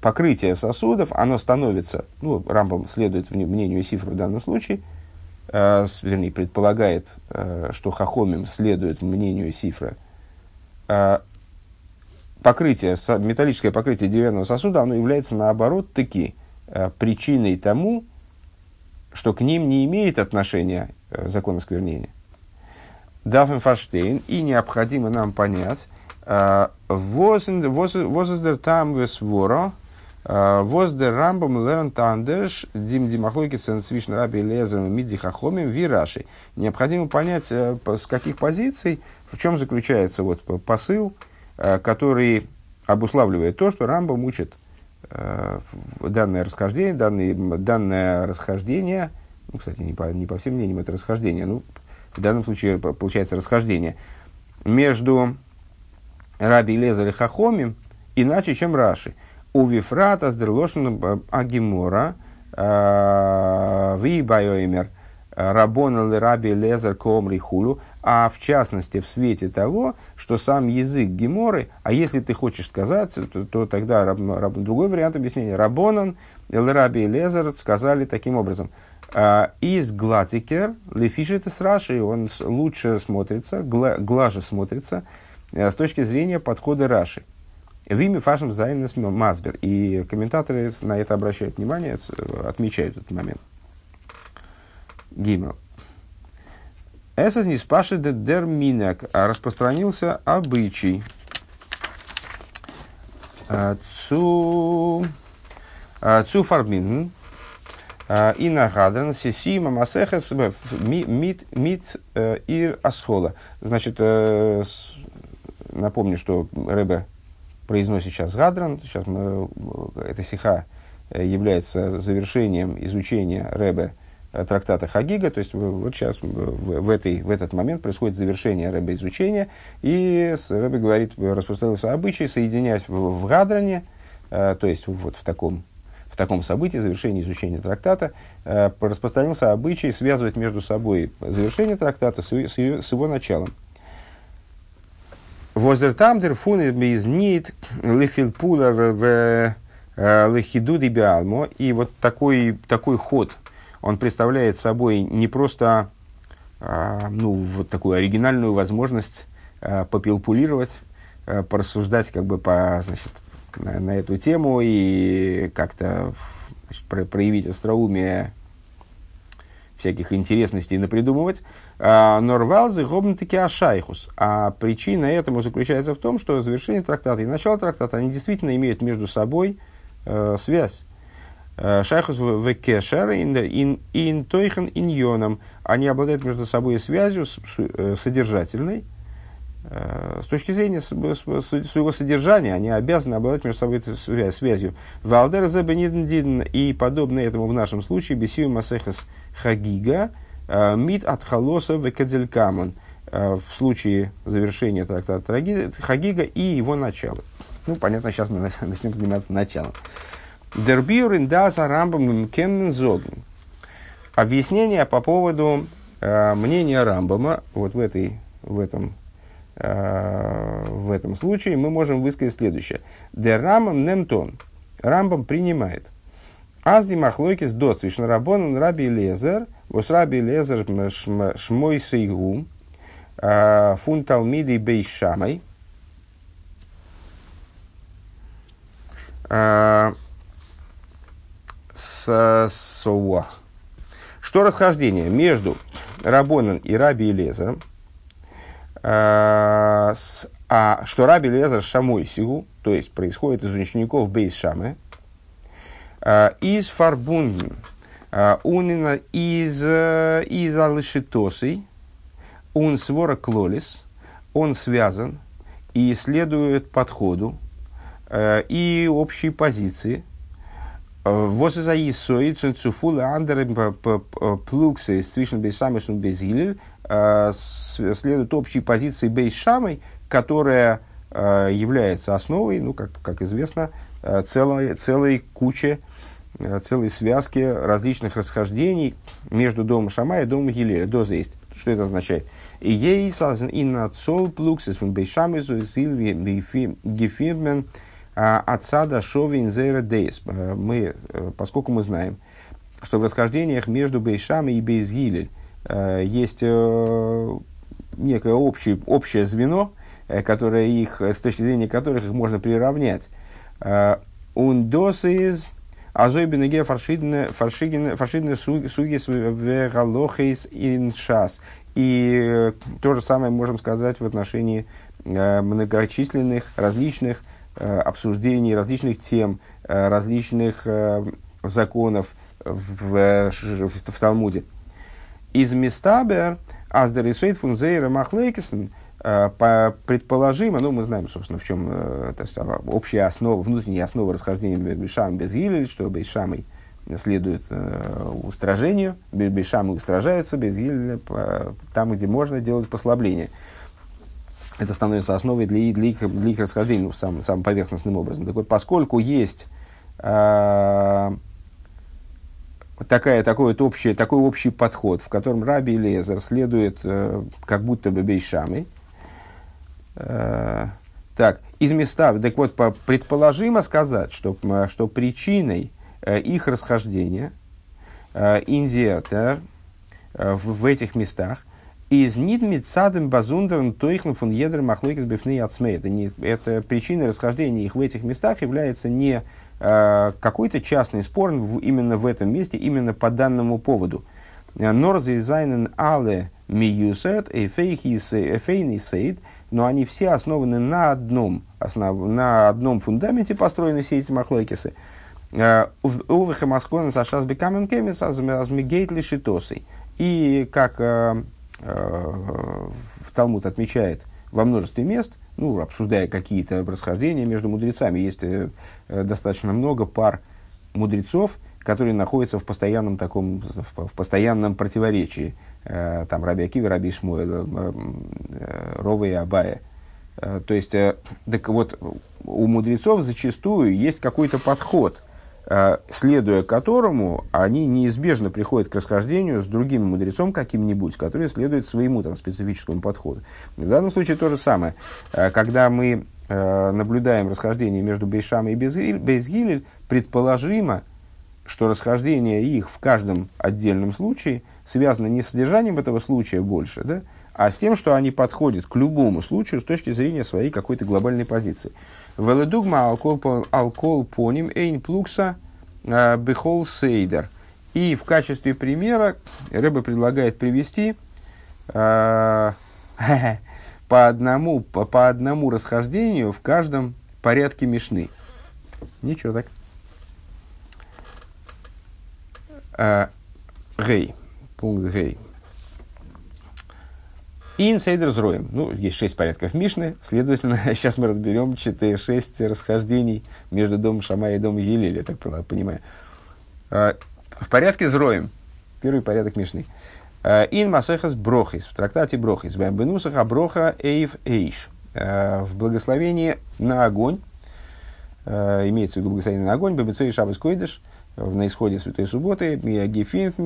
покрытие сосудов, оно становится, ну, Рамбам следует мнению Сифра в данном случае, э, вернее, предполагает, э, что Хахомим следует мнению Сифра, э, покрытие, металлическое покрытие деревянного сосуда, оно является, наоборот, таки э, причиной тому, что к ним не имеет отношения э, закон осквернения. Дафен Фаштейн, и необходимо нам понять, воздер там весворо, воздер рамбом лерн тандерш, дим димахлойки свишн раби лезером мидзи хахомим вираши. Необходимо понять, с каких позиций, в чем заключается вот посыл, который обуславливает то, что Рамбам учит данное расхождение, данное, данное расхождение, ну, кстати, не по, не по всем мнениям это расхождение, ну, в данном случае получается расхождение, между Раби Лезер и Хахомим, иначе, чем Раши. У Вифрата с Дерлошином э, Агимора, э, Ви Байоимер, Рабона Раби Лезер Комри Хулу, а в частности в свете того, что сам язык Геморы, а если ты хочешь сказать, то, то тогда раб, раб, другой вариант объяснения. Рабонан и Раби Лезер сказали таким образом – из Глатикер, Лефишет с Раши, он лучше смотрится, глаже смотрится э, с точки зрения подхода Раши. В имя Фашем Зайнес Мазбер. И комментаторы на это обращают внимание, отмечают этот момент. Гимел. Эсэс не спаши де дерминак, а распространился обычай. А, цу, а, цу фармин, Э, и нагадан сисима масехес мит э, ир асхола. Значит, э, напомню, что Рэбе произносит сейчас гадран. Сейчас мы, эта сиха является завершением изучения Рэбе трактата Хагига, то есть вот сейчас в, в, этой, в этот момент происходит завершение Рэбе изучения, и Рэбе говорит, распространился обычай соединять в, в Гадране, то есть вот в таком таком событии, завершении изучения трактата, э, распространился обычай связывать между собой завершение трактата с его началом. Воздертамдер фун из нит лифилпула в э, лехидуди биалмо. И вот такой, такой ход, он представляет собой не просто а, ну, вот такую оригинальную возможность а, попилпулировать, а, порассуждать как бы по, значит, на, на эту тему и как-то значит, про, проявить остроумие всяких интересностей напридумывать. А, Норвалзы гобнтаки ашайхус. А причина этому заключается в том, что завершение трактата и начало трактата, они действительно имеют между собой э, связь. Э, шайхус в кешер ин тойхан иньоном. Они обладают между собой связью э, содержательной, Э, с точки зрения своего содержания, они обязаны обладать между собой связью. Валдер и подобное этому в нашем случае Бесию Масехас Хагига э, Мид от Халоса Векадзелькамон э, в случае завершения трактата Хагига и его начала. Ну, понятно, сейчас мы начнем заниматься началом. Дербиурин даза рамбам зогн. Объяснение по поводу э, мнения Рамбама вот в, этой, в этом Э, в этом случае мы можем высказать следующее. Де рамам немтон. Рамбам принимает. Азди махлойкис дот свишнарабон раби лезер, вос раби лезер шмой сейгу, э, фун талмиди бейшамай. Э, Что расхождение между Рабоном и Раби Лезером – а, а что Раби Лезер Шамой Сигу, то есть происходит из учеников Бейс Шамы, а, из Фарбунден, а, унина из, э, из Алышитосой, он свора клолис, он связан и следует подходу э, и общей позиции. Вот из Аисои, Цунцуфула, Андерем, Плуксы, Свишен Бейсамишн Безилель, Э, следует общей позиции Бейшамой, которая э, является основой, ну, как, как известно, э, целой, целой кучи, целой связки различных расхождений между домом Шама и домом Гилеля. Доза есть. Что это означает? И ей инна цол плуксис фун бейшамизу сильви гефирмен отца до шовин зейра дейс. Мы, поскольку мы знаем, что в расхождениях между Бейшам и Бейзгилель Э, есть э, некое общее, общее звено, э, которое их, с точки зрения которых их можно приравнять. Ундос из Азойбенеге фаршидне фаршидне сугис в галохейс иншас. И то же самое можем сказать в отношении многочисленных различных обсуждений, различных тем, различных законов в, в, в Талмуде. Из Мистабер, Аздерисует фунзейра Махлейкисен, предположимо, ну, мы знаем, собственно, в чем э, общая основа, внутренняя основа расхождения Бешам без Гилель, что Бешамой следует э, устражению, Бешамы устражаются без Гилеля, там, где можно делать послабление. Это становится основой для, для, их, для их расхождения ну, самым, самым поверхностным образом. Так вот, поскольку есть э, такая, такой, вот общий, такой общий подход, в котором Раби Лезер следует э, как будто бы Бейшамой, Э, так, из места, так вот, предположимо сказать, что, что причиной э, их расхождения э, индиатер в, в этих местах из нидмит садом базундером тойхн фун едер махлойкис бифны ацмей. Это, не, это причина расхождения их в этих местах является не э, какой-то частный спор в, именно в этом месте, именно по данному поводу. Норзе зайнен але миюсет эфейни сейд – но они все основаны на одном, основ, на одном фундаменте, построены все эти махлойкисы. Э, Увеха Маскона Сашас Бекамен Кемис Азмигейт Лишитосой. И как э, э, Талмуд отмечает во множестве мест, ну, обсуждая какие-то расхождения между мудрецами, есть э, достаточно много пар мудрецов, которые находятся в постоянном таком, в, постоянном противоречии там Раби Акиви, Раби Шмуэль, э, э, Рова и Абая. То есть, так вот, у мудрецов зачастую есть какой-то подход, следуя которому они неизбежно приходят к расхождению с другим мудрецом каким-нибудь, который следует своему там, специфическому подходу. В данном случае то же самое. Когда мы наблюдаем расхождение между Бейшам и Безгилель, предположимо, что расхождение их в каждом отдельном случае – связано не с содержанием этого случая больше, да, а с тем, что они подходят к любому случаю с точки зрения своей какой-то глобальной позиции. Веледугма алкол поним эйн плукса э, бехол сейдер. И в качестве примера Рэба предлагает привести э, по, одному, по, по одному расхождению в каждом порядке Мишны. Ничего так. Э, Гей. Пункт Гей. Инсайдер зроем. Ну, есть шесть порядков Мишны. Следовательно, сейчас мы разберем 4, 6 расхождений между домом Шама и домом Елеля, я так понимаю. А, в порядке зроем. Первый порядок Мишны. А, ин Масехас Брохис. В трактате Брохис. Бенусаха Броха Эйв Эйш. А, в благословении на огонь. Имеется в виду благословение на огонь. Бебецой Шабас Койдыш на исходе Святой Субботы, Гефина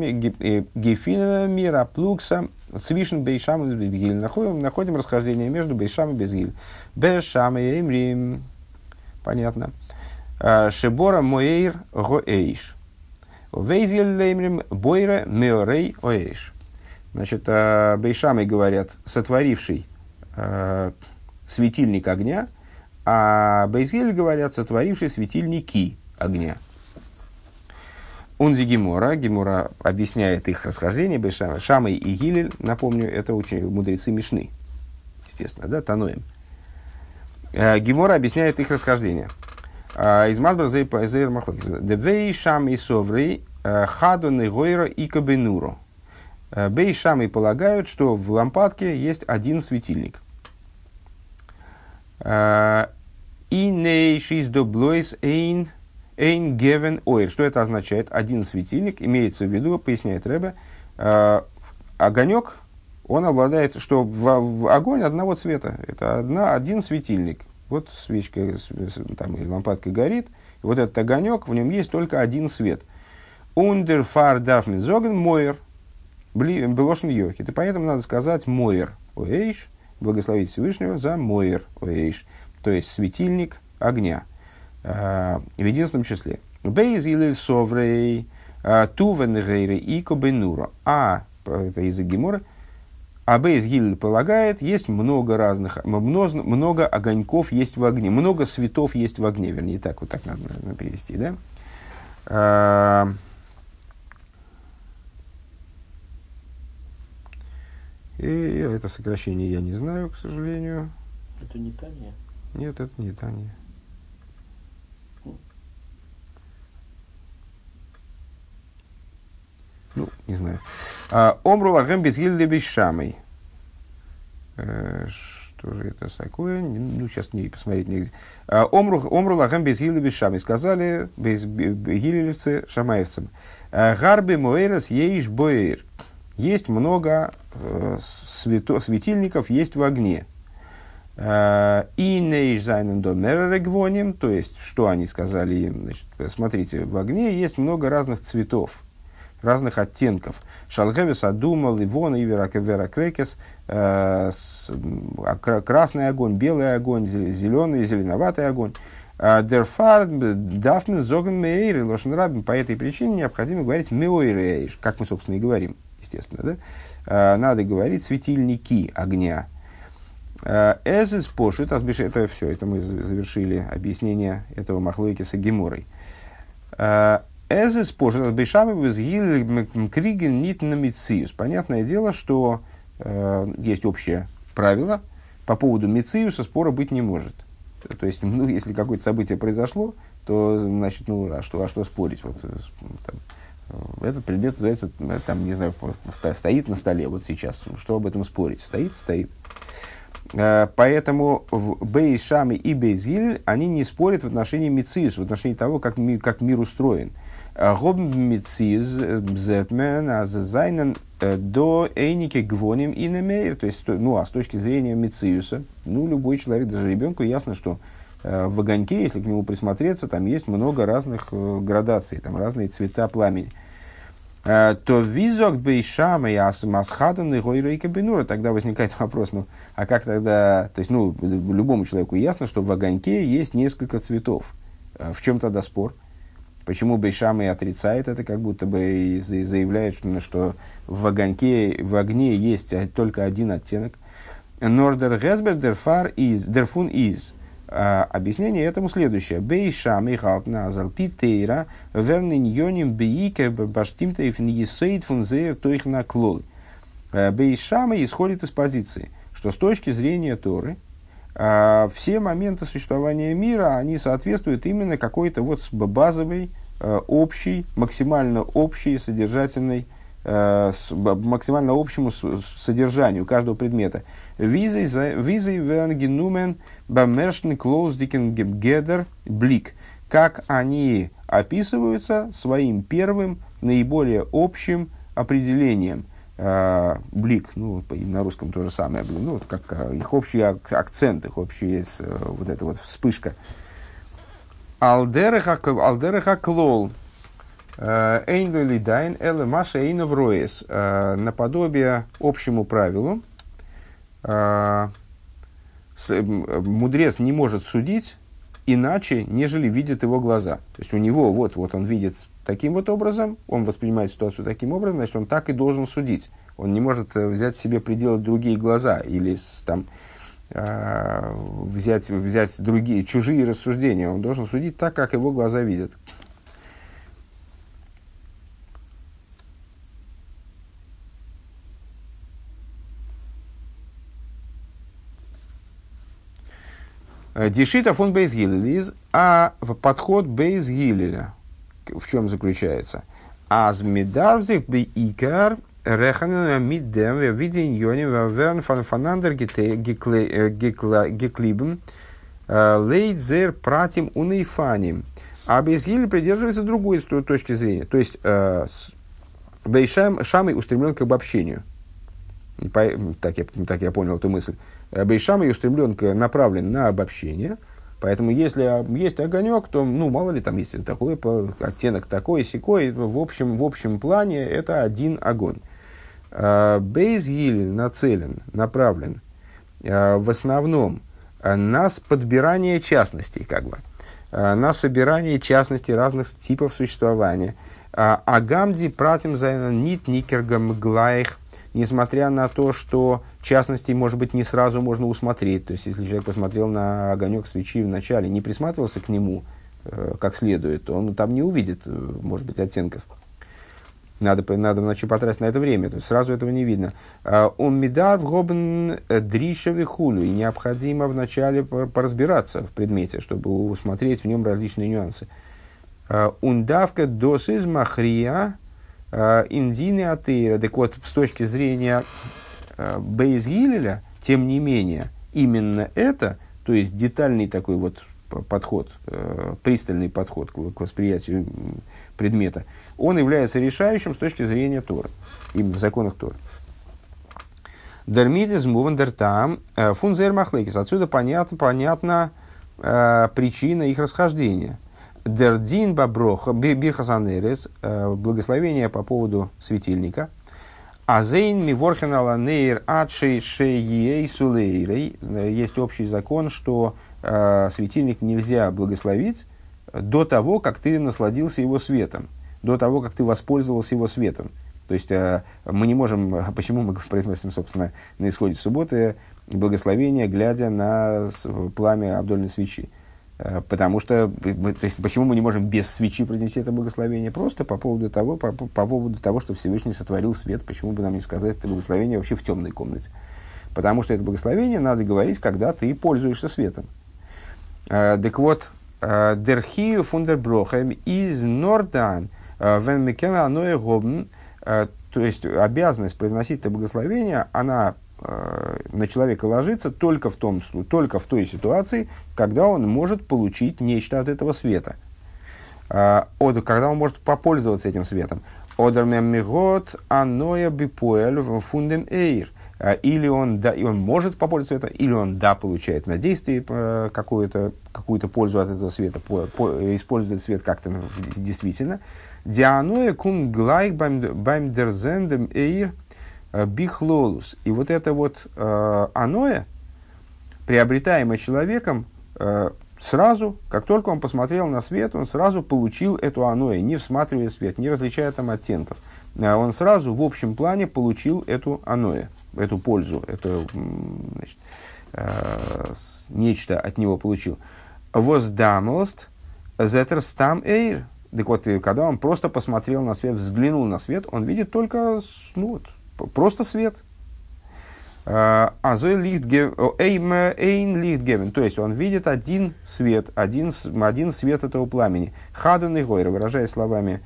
мира плукса, свишен бейшам и безгиль. Находим, находим расхождение между бейшам и безгиль. Бешам и эмрим. Понятно. А, Шебора моэйр гоэйш. Вейзгиль леймрим бойра меорей оэйш. Значит, а, бейшамы говорят, сотворивший а, светильник огня, а Бейзгель говорят, сотворивший светильники огня. Унзи Гимора, Гимора объясняет их расхождение, Бешама, Шамой и Гилель, напомню, это очень мудрецы Мишны, естественно, да, Таноем. Э, Гимора объясняет их расхождение. Э, из Мазбар Зейр Махлокис. Девей Шам и Соври э, Хаду Негойра и Кабенуру. Бей Шамы полагают, что в лампадке есть один светильник. И нейшис до блойс эйн Эйн гевен ойр. Что это означает? Один светильник, имеется в виду, поясняет Рэбе, э, огонек, он обладает, что в, в огонь одного цвета. Это одна, один светильник. Вот свечка там, или лампадка горит, и вот этот огонек, в нем есть только один свет. Ундер фар дарф мизоген мойер. Белошин йохит. И поэтому надо сказать мойер оэйш, благословить Всевышнего за мойер оэйш. То есть светильник огня. Э, в единственном числе. Бейз или соврей, э, тувен гейры и кобенура. А, это язык Гемора, а Бейз Гиль полагает, есть много разных, много, много огоньков есть в огне, много светов есть в огне, вернее, так вот так надо, наверное, перевести, да? И это сокращение я не знаю, к сожалению. Это не Таня? Нет, это не Таня. Ну, не знаю. А, Омру лагем без гильды э, Что же это такое? Ну, сейчас не посмотреть негде. А, омру, омру лагем без гильды Сказали без гилевцы шамаевцам. «А, Гарби моэрас еиш боэр. Есть много э, свято, светильников, есть в огне. Э, и нейш зайнен до меррегвоним, то есть, что они сказали им, значит, смотрите, в огне есть много разных цветов разных оттенков. Шалгевис, Адума, Ливона, Ивера, Вера Крекес, э, а, красный огонь, белый огонь, зеленый, зеленоватый огонь. Э, Дерфар, Дафмен, Зоген, Мейр, Лошен Рабин. По этой причине необходимо говорить Меойрейш, как мы, собственно, и говорим, естественно. Да? Э, надо говорить светильники огня. Эзис пошит, это все, это мы завершили объяснение этого Махлойки с Геморой. Эзес пожил бешами возгил криген нит на мициус. Понятное дело, что э, есть общее правило по поводу мициуса спора быть не может. То есть, ну, если какое-то событие произошло, то, значит, ну, а что, а что спорить? Вот, э, там, э, этот предмет называется, э, там, не знаю, стоит на столе вот сейчас. Что об этом спорить? Стоит, стоит. Поэтому в Бейшами и Бейзиль они не спорят в отношении Мициус, в отношении того, как мир, как мир устроен. Гобмициз зетмен азайнен до эйники гвоним и немейр. То есть, ну, а с точки зрения Мициуса, ну, любой человек, даже ребенку ясно, что э, в огоньке, если к нему присмотреться, там есть много разных э, градаций, там разные цвета пламени. Э, то визок бейшама и асмасхадан и гойрейка. Тогда возникает вопрос, ну, а как тогда, то есть, ну, любому человеку ясно, что в огоньке есть несколько цветов. В чем тогда спор? Почему Бейшам и отрицает это, как будто бы и заявляет, что, в, огоньке, в огне есть только один оттенок. Нордер Гесбер дерфар из, дерфун из. А, объяснение этому следующее. Бейшам и халпназал питейра вернин йоним бейкер баштимтаев ньесейд фун зеер тоих наклол. А, Бейшама исходит из позиции, что с точки зрения Торы, все моменты существования мира, они соответствуют именно какой-то вот базовой, э, общей, максимально общей, содержательной, э, максимально общему содержанию каждого предмета. Визой вернгенумен бамершн клоуздикен гедер блик. Как они описываются своим первым, наиболее общим определением – э, блик, ну, на русском то же самое, ну, вот как э, их общий акцент, их общая э, вот эта вот вспышка. Алдереха клол, э, Эйнвели дайн эле маша эйнов роес. Э, наподобие общему правилу, мудрец не может судить иначе, нежели видит его глаза. То есть у него, вот, вот он видит таким вот образом, он воспринимает ситуацию таким образом, значит, он так и должен судить. Он не может э, взять себе пределы другие глаза или там, э, взять, взять другие, чужие рассуждения. Он должен судить так, как его глаза видят. Э, Дишита фон Бейс а подход Бейс в чем заключается? Азмидарзих би икар реханен миддем в виде иньоним верн фан фанандер геклибен лейдзер пратим унейфаним. А Бейзгиль придерживается другой точки зрения. То есть, э, Бейшам Шамой устремлен к обобщению. Так я, так я понял эту мысль. Бейшамой устремлен, направлен на обобщение – Поэтому, если есть огонек, то, ну, мало ли, там есть такой оттенок, такой, секой, в общем, в общем плане это один огонь. А, Бейзгиль нацелен, направлен а, в основном на подбирание частностей, как бы, а, на собирание частностей разных типов существования. Агамди пратим за нит никергам глаих несмотря на то, что частности, может быть, не сразу можно усмотреть. То есть, если человек посмотрел на огонек свечи в начале, не присматривался к нему э, как следует, он там не увидит, э, может быть, оттенков. Надо, надо значит, потратить на это время, то есть сразу этого не видно. Он медар в гобн дришевый хулю, и необходимо вначале поразбираться в предмете, чтобы усмотреть в нем различные нюансы. Ундавка досыз махрия индины атеира. Так вот, с точки зрения Бейзгилеля, тем не менее, именно это, то есть детальный такой вот подход, пристальный подход к восприятию предмета, он является решающим с точки зрения Торы, именно в законах Торы. Дермидис мувандертам э, фунзер махлекис. Отсюда понятно, понятна э, причина их расхождения. Дердин баброха бирхасанерес, э, благословение по поводу светильника. Азейн миворхен аланейр адшей шеей сулейрей. Есть общий закон, что э, светильник нельзя благословить до того, как ты насладился его светом, до того, как ты воспользовался его светом. То есть э, мы не можем, почему мы произносим, собственно, на исходе субботы благословение, глядя на пламя обдольной свечи. Э, потому что, то есть, почему мы не можем без свечи произнести это благословение? Просто по поводу того, по, по поводу того, что Всевышний сотворил свет, почему бы нам не сказать это благословение вообще в темной комнате? Потому что это благословение надо говорить, когда ты пользуешься светом. Э, так вот, Дерхию фундерброхем из Нордан вен мекена аноэ гобн, то есть обязанность произносить это благословение, она э, на человека ложится только в, том, только в той ситуации, когда он может получить нечто от этого света. Э, когда он может попользоваться этим светом. Одермем аноя бипоэль фундем эйр – а, или он, да, и он может попользоваться это, или он, да, получает на действие э, какую-то, какую-то пользу от этого света, по, по, использует свет как-то действительно. Дианоя кум глайк байм дерзендем эйр э, бихлолус. И вот это вот э, аноя, приобретаемое человеком, э, сразу, как только он посмотрел на свет, он сразу получил эту аноэ, не всматривая свет, не различая там оттенков. Он сразу в общем плане получил эту аноэ эту пользу, это значит, э, нечто от него получил. Воздамост зетерстам эйр. Так вот, когда он просто посмотрел на свет, взглянул на свет, он видит только ну, вот, просто свет. А эйн лихтгевен, то есть он видит один свет, один, один свет этого пламени. Хадун и гойра, выражая словами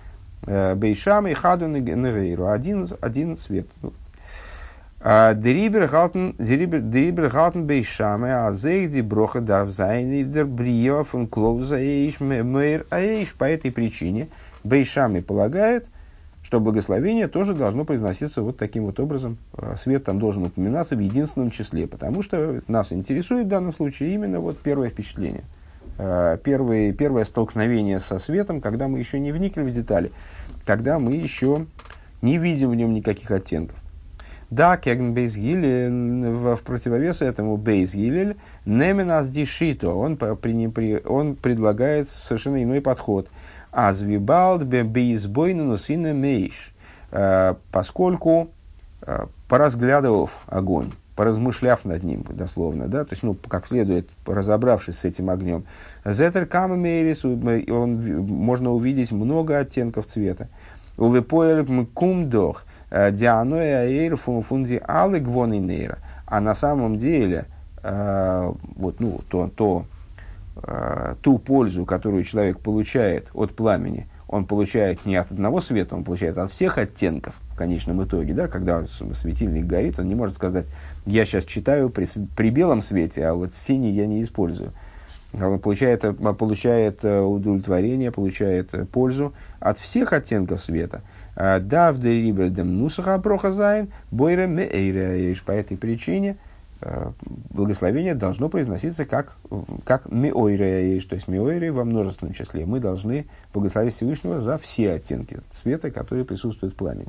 э, Бейшам и Хадун и Гейру, один, один свет. Дерибер галтен бейшаме, а зейди броха дарв зайни дер брио фон клоуза эйш мейр эйш. По этой причине бейшаме полагает, что благословение тоже должно произноситься вот таким вот образом. Свет там должен упоминаться в единственном числе, потому что нас интересует в данном случае именно вот первое впечатление. Первое, первое столкновение со светом, когда мы еще не вникли в детали, когда мы еще не видим в нем никаких оттенков. Да, кеген бейсгилель, в противовес этому бейсгилель, неменас дишито, он, при, он предлагает совершенно иной подход. Азвибалд бейсбойну сина мейш, э, поскольку, э, поразглядывав огонь, поразмышляв над ним, дословно, да, то есть, ну, как следует, разобравшись с этим огнем, зетер камамерис, он, можно увидеть много оттенков цвета. Увепоэль кумдох – Э, Дианоя эйр фунди алы гвоны нейра. А на самом деле, вот, ну, то, то, ту пользу, которую человек получает от пламени, он получает не от одного света, он получает от всех оттенков в конечном итоге. Да? Когда светильник горит, он не может сказать, я сейчас читаю при, при белом свете, а вот синий я не использую. Он получает, получает удовлетворение, получает пользу от всех оттенков света – да, в дерибердем нусаха прохазайн, бойре меэйре. По этой причине э, благословение должно произноситься как, как меойре, то есть меойре во множественном числе. Мы должны благословить Всевышнего за все оттенки света, которые присутствуют в пламени.